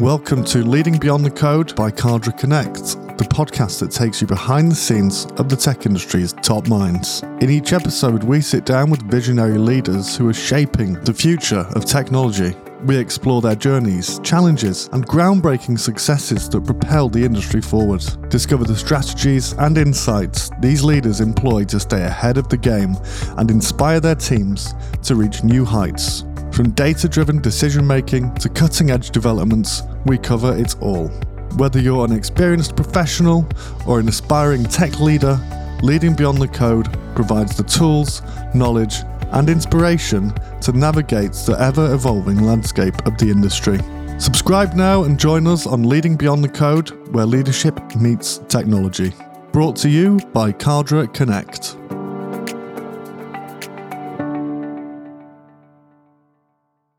Welcome to Leading Beyond the Code by Cadre Connect, the podcast that takes you behind the scenes of the tech industry's top minds. In each episode, we sit down with visionary leaders who are shaping the future of technology. We explore their journeys, challenges, and groundbreaking successes that propel the industry forward. Discover the strategies and insights these leaders employ to stay ahead of the game and inspire their teams to reach new heights. From data driven decision making to cutting edge developments, we cover it all. Whether you're an experienced professional or an aspiring tech leader, Leading Beyond the Code provides the tools, knowledge, and inspiration to navigate the ever evolving landscape of the industry. Subscribe now and join us on Leading Beyond the Code, where leadership meets technology. Brought to you by Cadre Connect.